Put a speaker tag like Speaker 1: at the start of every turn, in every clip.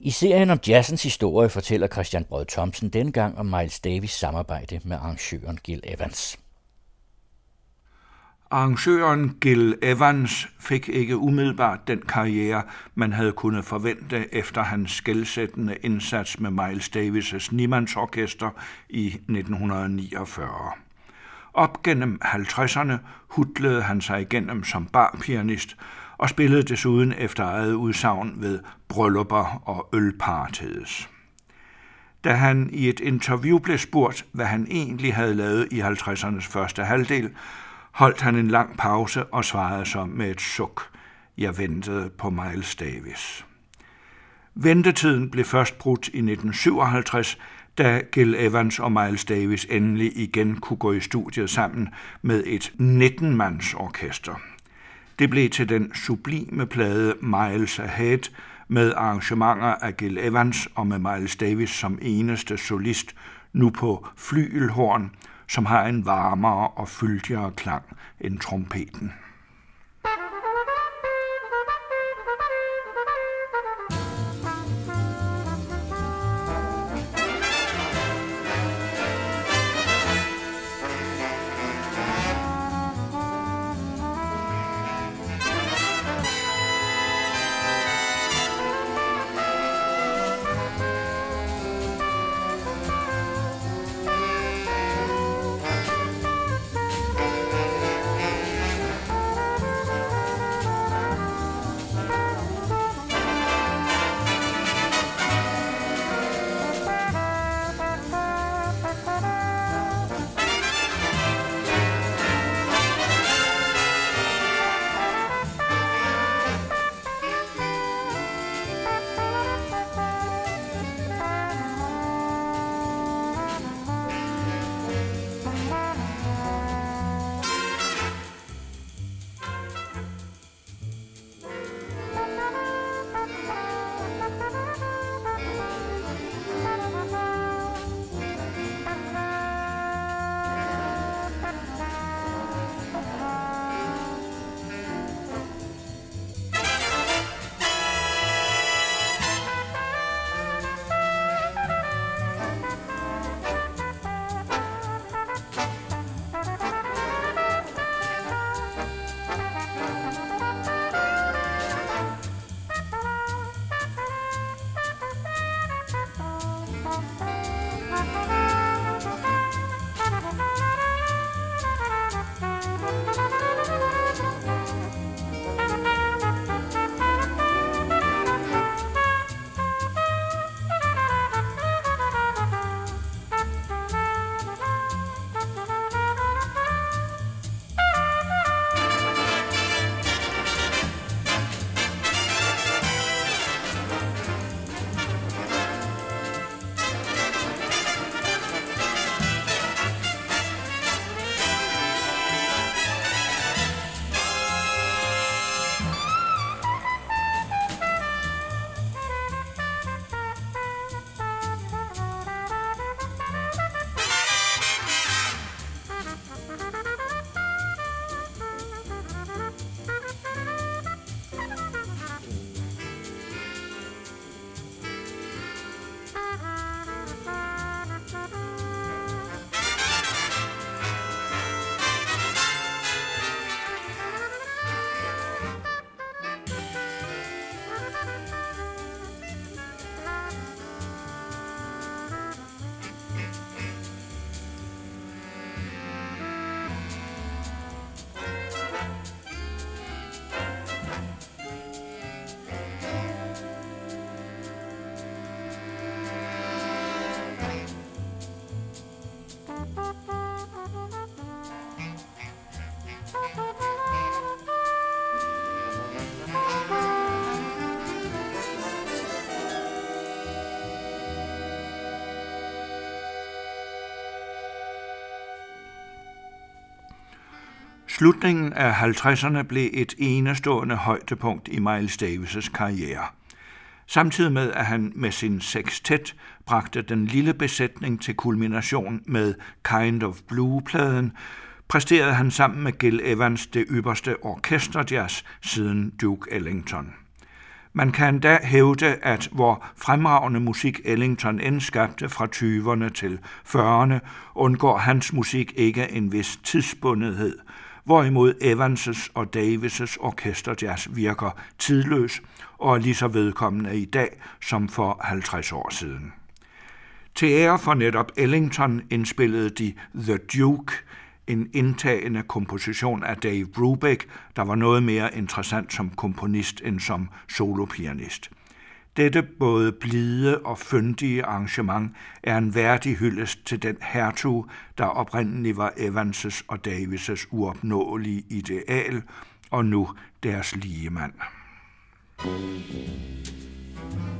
Speaker 1: I serien om jazzens historie fortæller Christian Brød Thomsen dengang om Miles Davis samarbejde med arrangøren Gil Evans.
Speaker 2: Arrangøren Gil Evans fik ikke umiddelbart den karriere, man havde kunnet forvente efter hans skældsættende indsats med Miles Davis' Niemanns Orkester i 1949. Op gennem 50'erne hudlede han sig igennem som barpianist og spillede desuden efter eget udsagn ved bryllupper og ølpartides. Da han i et interview blev spurgt, hvad han egentlig havde lavet i 50'ernes første halvdel, holdt han en lang pause og svarede så med et suk. Jeg ventede på Miles Davis. Ventetiden blev først brudt i 1957, da Gil Evans og Miles Davis endelig igen kunne gå i studiet sammen med et 19-mands orkester. Det blev til den sublime plade Miles Ahead med arrangementer af Gil Evans og med Miles Davis som eneste solist, nu på flygelhorn, som har en varmere og fyldigere klang end trompeten. Slutningen af 50'erne blev et enestående højdepunkt i Miles Davis' karriere. Samtidig med, at han med sin sextet bragte den lille besætning til kulmination med Kind of Blue-pladen, præsterede han sammen med Gil Evans det ypperste orkesterjazz siden Duke Ellington. Man kan da hævde, at hvor fremragende musik Ellington indskabte fra 20'erne til 40'erne, undgår hans musik ikke en vis tidsbundethed, hvorimod Evans' og Davis' orkesterjazz virker tidløs og er lige så vedkommende i dag som for 50 år siden. Til ære for netop Ellington indspillede de The Duke, en indtagende komposition af Dave Brubeck, der var noget mere interessant som komponist end som solopianist. Dette både blide og fyndige arrangement er en værdig hyldest til den hertug, der oprindeligt var Evanses og Davis' uopnåelige ideal, og nu deres ligemand. Thank you.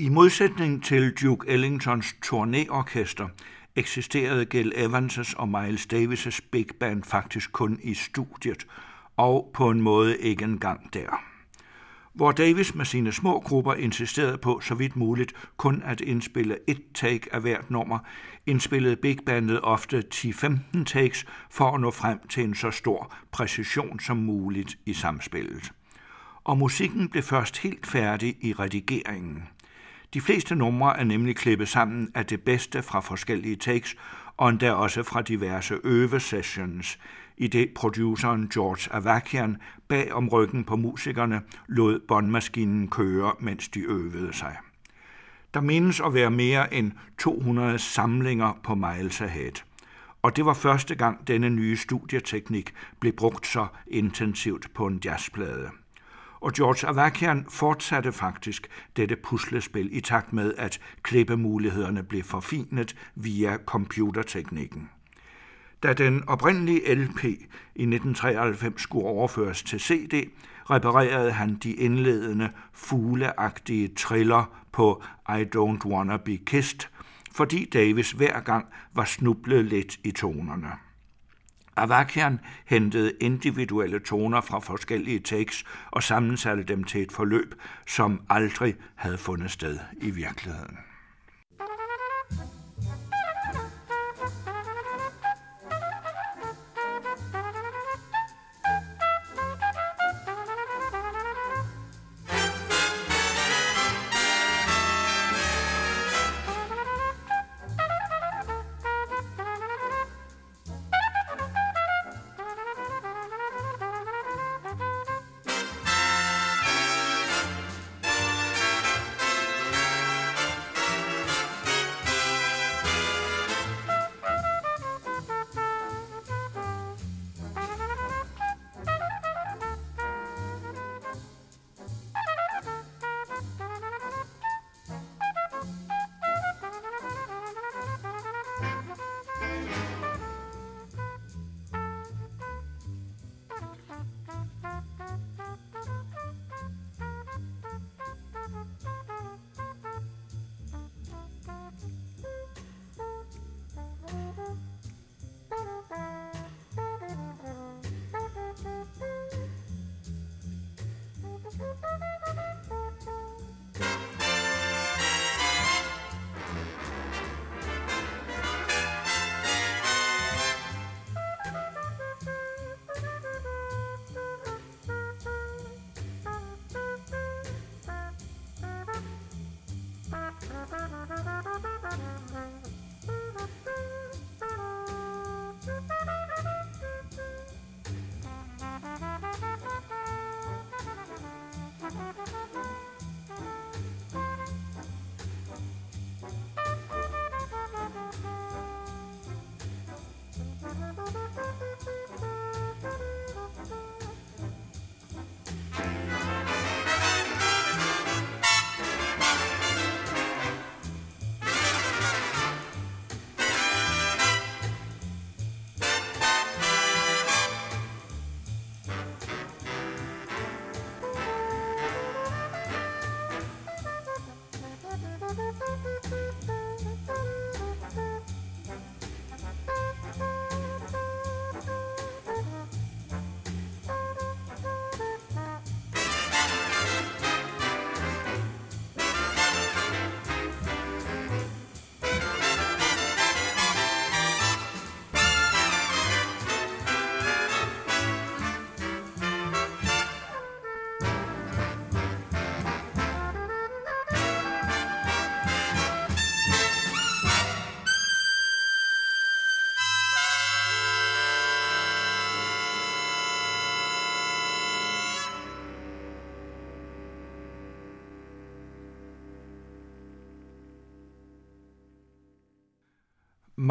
Speaker 2: I modsætning til Duke Ellingtons turnéorkester eksisterede Gil Evans' og Miles Davis' big band faktisk kun i studiet, og på en måde ikke engang der. Hvor Davis med sine små grupper insisterede på så vidt muligt kun at indspille et take af hvert nummer, indspillede big bandet ofte 10-15 takes for at nå frem til en så stor præcision som muligt i samspillet. Og musikken blev først helt færdig i redigeringen – de fleste numre er nemlig klippet sammen af det bedste fra forskellige takes, og endda også fra diverse øvesessions, i det produceren George Avakian bag om ryggen på musikerne lod båndmaskinen køre, mens de øvede sig. Der menes at være mere end 200 samlinger på Miles Ahead. Og det var første gang denne nye studieteknik blev brugt så intensivt på en jazzplade. Og George Avakian fortsatte faktisk dette puslespil i takt med, at klippemulighederne blev forfinet via computerteknikken. Da den oprindelige LP i 1993 skulle overføres til CD, reparerede han de indledende fugleagtige triller på I Don't Wanna Be Kissed, fordi Davis hver gang var snublet lidt i tonerne. Avakian hentede individuelle toner fra forskellige takes og sammensatte dem til et forløb, som aldrig havde fundet sted i virkeligheden.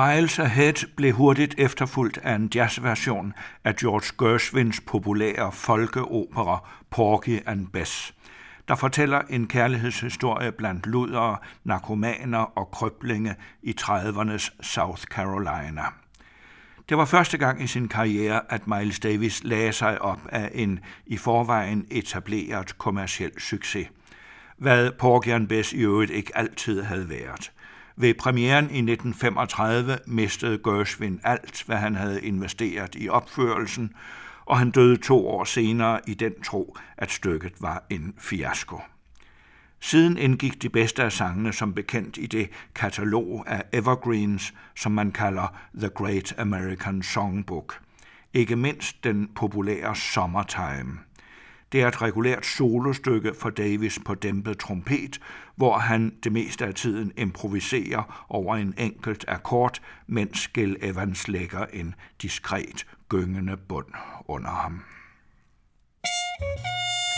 Speaker 2: Miles Ahead blev hurtigt efterfulgt af en jazzversion af George Gershwins populære folkeopera Porgy and Bess, der fortæller en kærlighedshistorie blandt ludere, narkomaner og krøblinge i 30'ernes South Carolina. Det var første gang i sin karriere, at Miles Davis lagde sig op af en i forvejen etableret kommersiel succes, hvad Porgy and Bess i øvrigt ikke altid havde været – ved premieren i 1935 mistede Gershwin alt, hvad han havde investeret i opførelsen, og han døde to år senere i den tro, at stykket var en fiasko. Siden indgik de bedste af sangene som bekendt i det katalog af evergreens, som man kalder The Great American Songbook. Ikke mindst den populære Summertime – det er et regulært solostykke for Davis på dæmpet trompet, hvor han det meste af tiden improviserer over en enkelt akkord, mens Gil Evans lægger en diskret gyngende bund under ham. thank you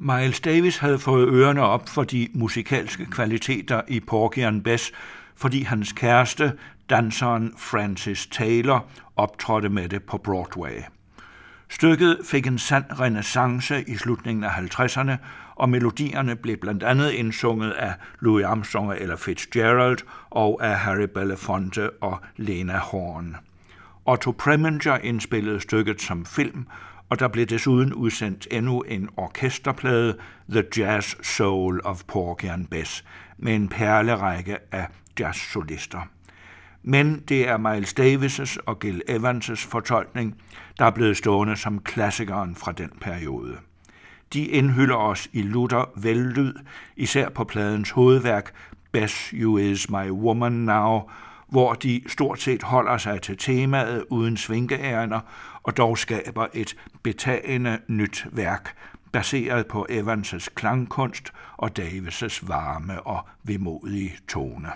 Speaker 2: Miles Davis havde fået ørerne op for de musikalske kvaliteter i Porgy and Bess, fordi hans kæreste, danseren Francis Taylor, optrådte med det på Broadway. Stykket fik en sand renaissance i slutningen af 50'erne, og melodierne blev blandt andet indsunget af Louis Armstrong og Ella Fitzgerald og af Harry Belafonte og Lena Horne. Otto Preminger indspillede stykket som film, og der blev desuden udsendt endnu en orkesterplade, The Jazz Soul of Porgy and Bess, med en perlerække af jazzsolister. Men det er Miles Davis' og Gil Evans' fortolkning, der er blevet stående som klassikeren fra den periode. De indhylder os i lutter vellyd, især på pladens hovedværk Bess You Is My Woman Now, hvor de stort set holder sig til temaet uden svinkeærner og dog skaber et betagende nyt værk, baseret på Evans' klangkunst og Davis' varme og vemodige tone.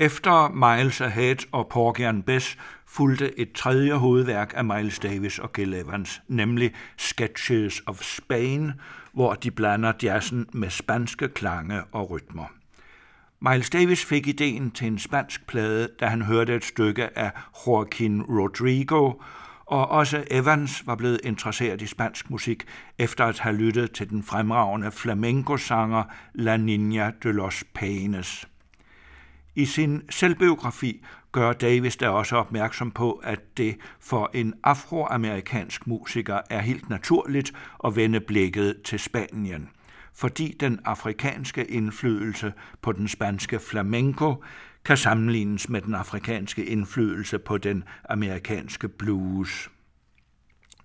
Speaker 2: Efter Miles Ahead og Porgy and Bess fulgte et tredje hovedværk af Miles Davis og Gil Evans, nemlig Sketches of Spain, hvor de blander jazzen med spanske klange og rytmer. Miles Davis fik ideen til en spansk plade, da han hørte et stykke af Joaquin Rodrigo, og også Evans var blevet interesseret i spansk musik, efter at have lyttet til den fremragende flamenco-sanger La Niña de los Peines. I sin selvbiografi gør Davis der også opmærksom på, at det for en afroamerikansk musiker er helt naturligt at vende blikket til Spanien, fordi den afrikanske indflydelse på den spanske flamenco kan sammenlignes med den afrikanske indflydelse på den amerikanske blues.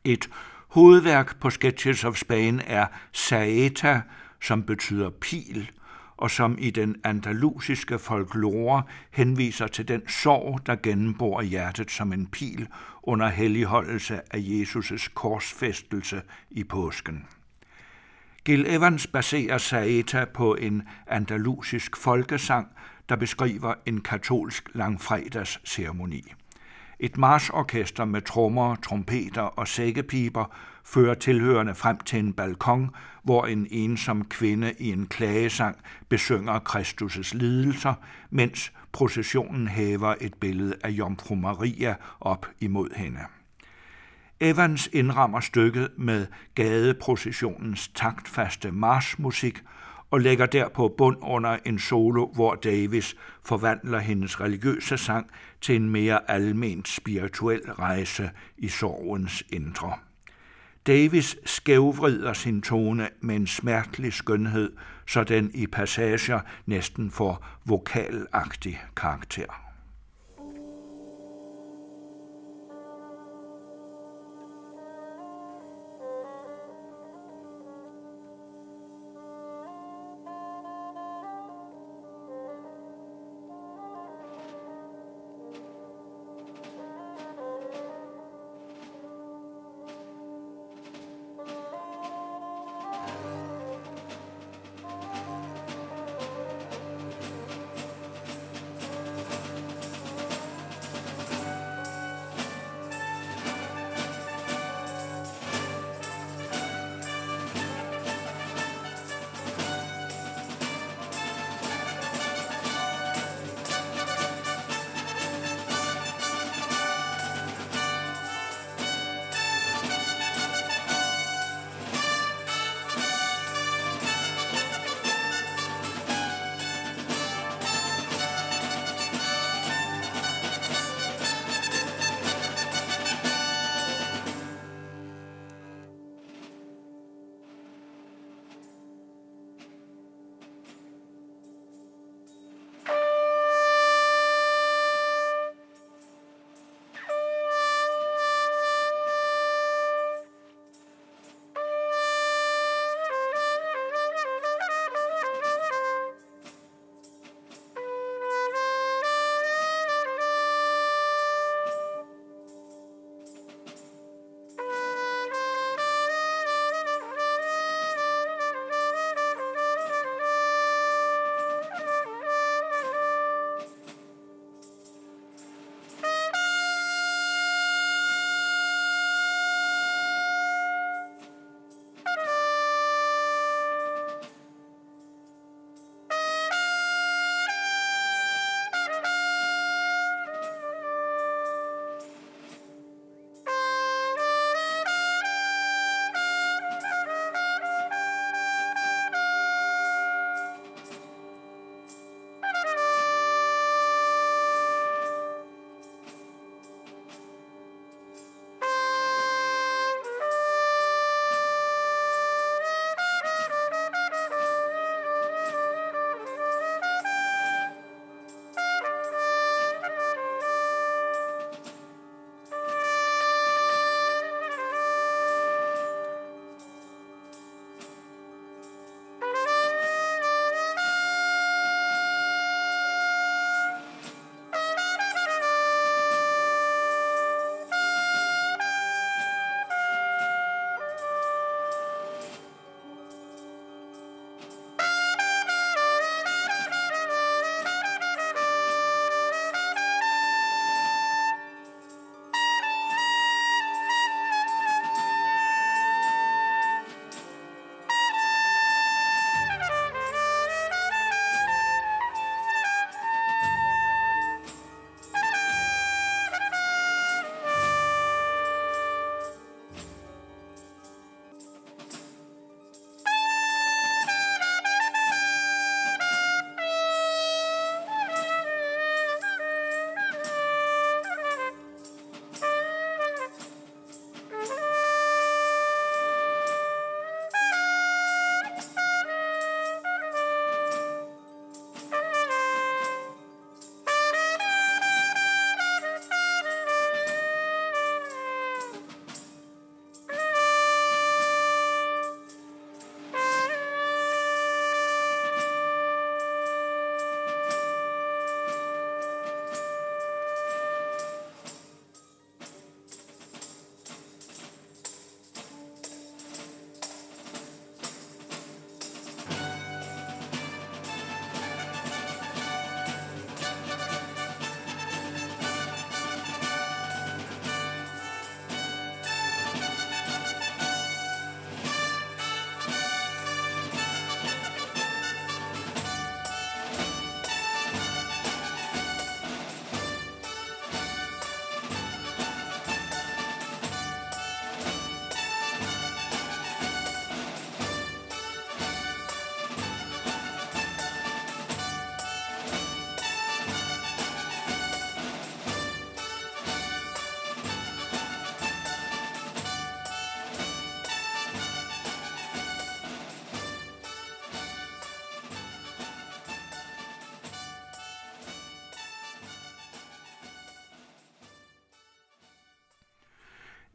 Speaker 2: Et hovedværk på Sketches of Spain er Saeta, som betyder pil, og som i den andalusiske folklore henviser til den sorg, der gennembor hjertet som en pil under helligholdelse af Jesus' korsfæstelse i påsken. Gil Evans baserer Saeta på en andalusisk folkesang, der beskriver en katolsk langfredagsceremoni. Et marsorkester med trommer, trompeter og sækkepiber fører tilhørende frem til en balkon, hvor en ensom kvinde i en klagesang besynger Kristus' lidelser, mens processionen hæver et billede af Jomfru Maria op imod hende. Evans indrammer stykket med gadeprocessionens taktfaste marsmusik og lægger derpå bund under en solo, hvor Davis forvandler hendes religiøse sang til en mere alment spirituel rejse i sorgens indre. Davis skævvrider sin tone med en smertelig skønhed, så den i passager næsten får vokalagtig karakter.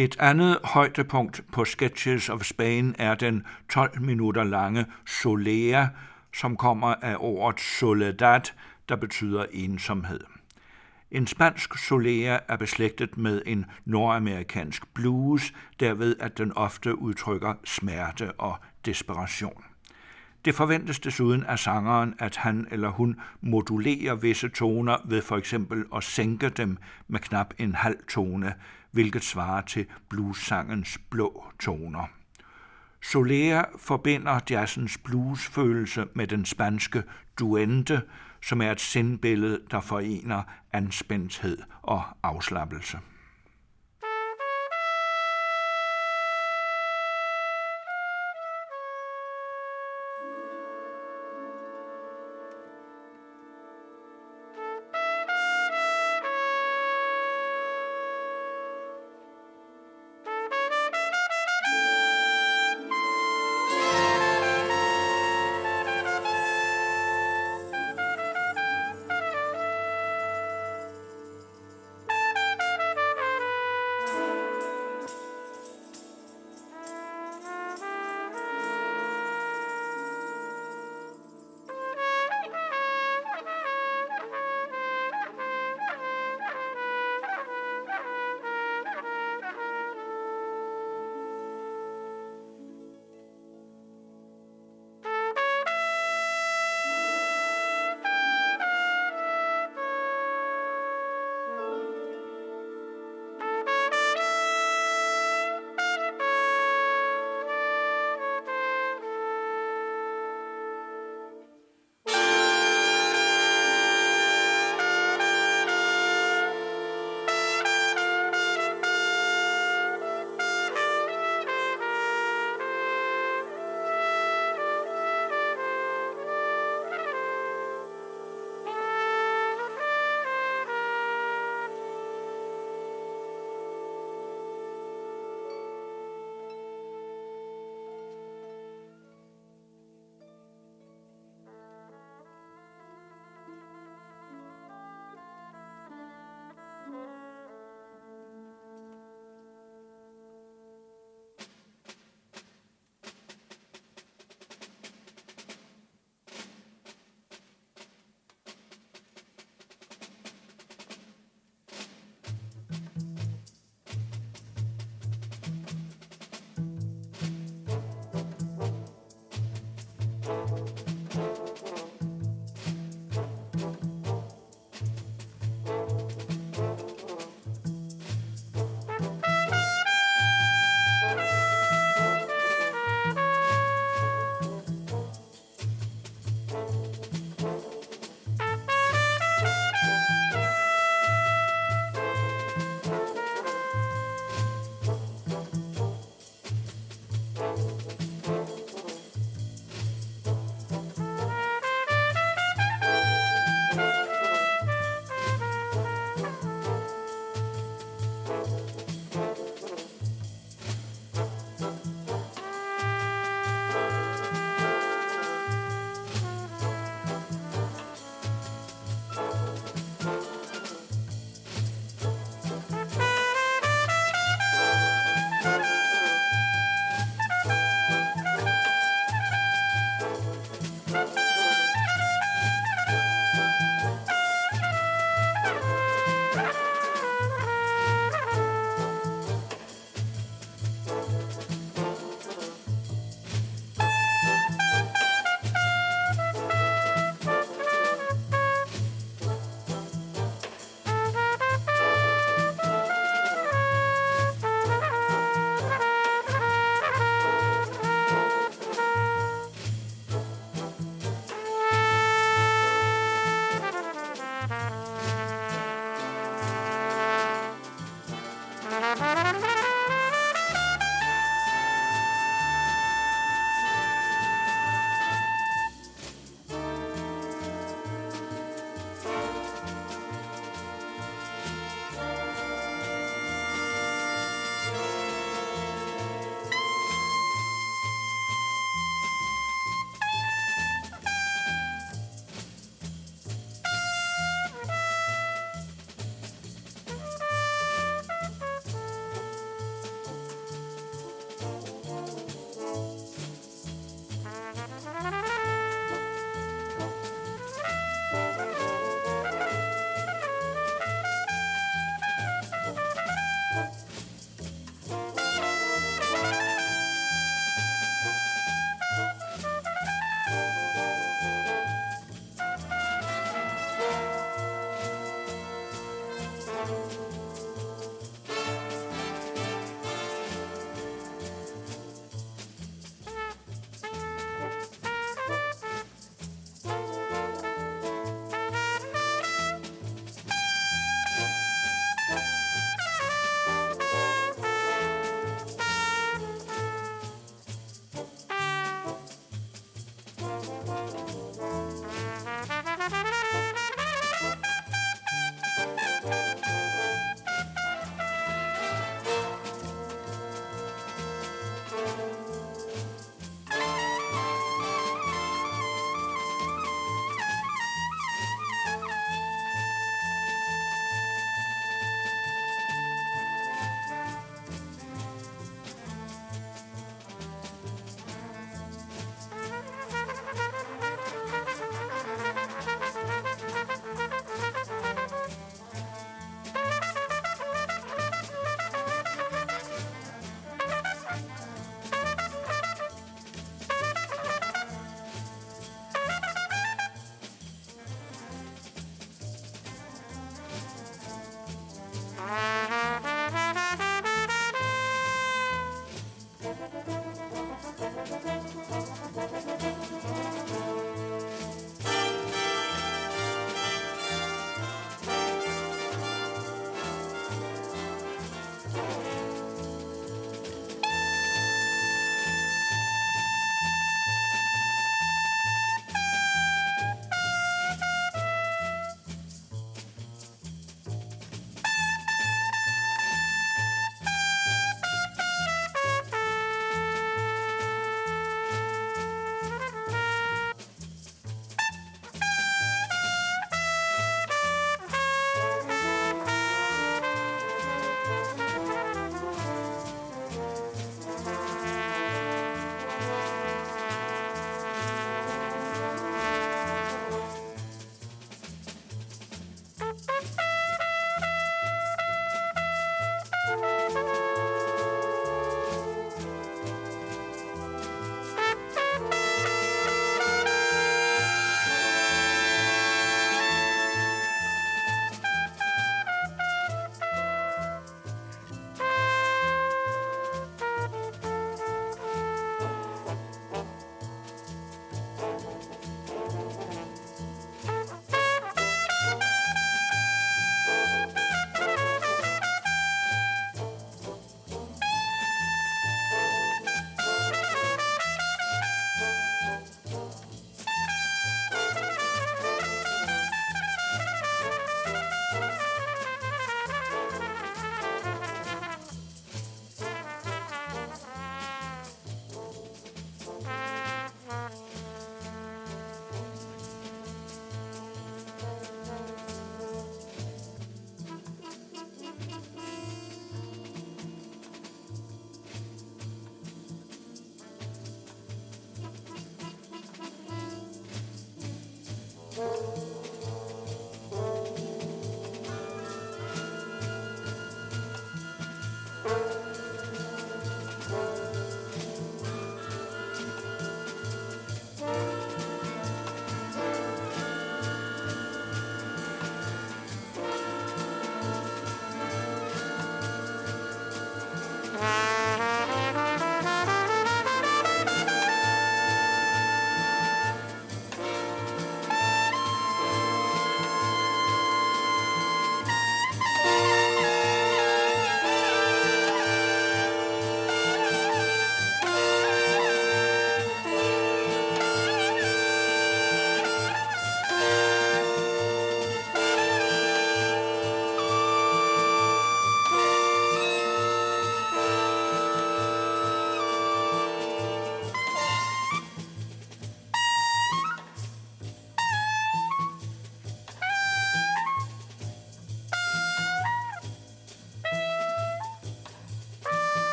Speaker 2: Et andet højdepunkt på Sketches of Spain er den 12 minutter lange Solea, som kommer af ordet soledad, der betyder ensomhed. En spansk solea er beslægtet med en nordamerikansk blues, derved at den ofte udtrykker smerte og desperation. Det forventes desuden af sangeren, at han eller hun modulerer visse toner ved for eksempel at sænke dem med knap en halv tone, hvilket svarer til bluesangens blå toner. Soler forbinder jazzens bluesfølelse med den spanske duende, som er et sindbillede, der forener anspændthed og afslappelse.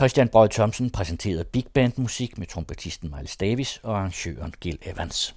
Speaker 1: Christian Brød Thomsen præsenterede big band musik med trompetisten Miles Davis og arrangøren Gil Evans.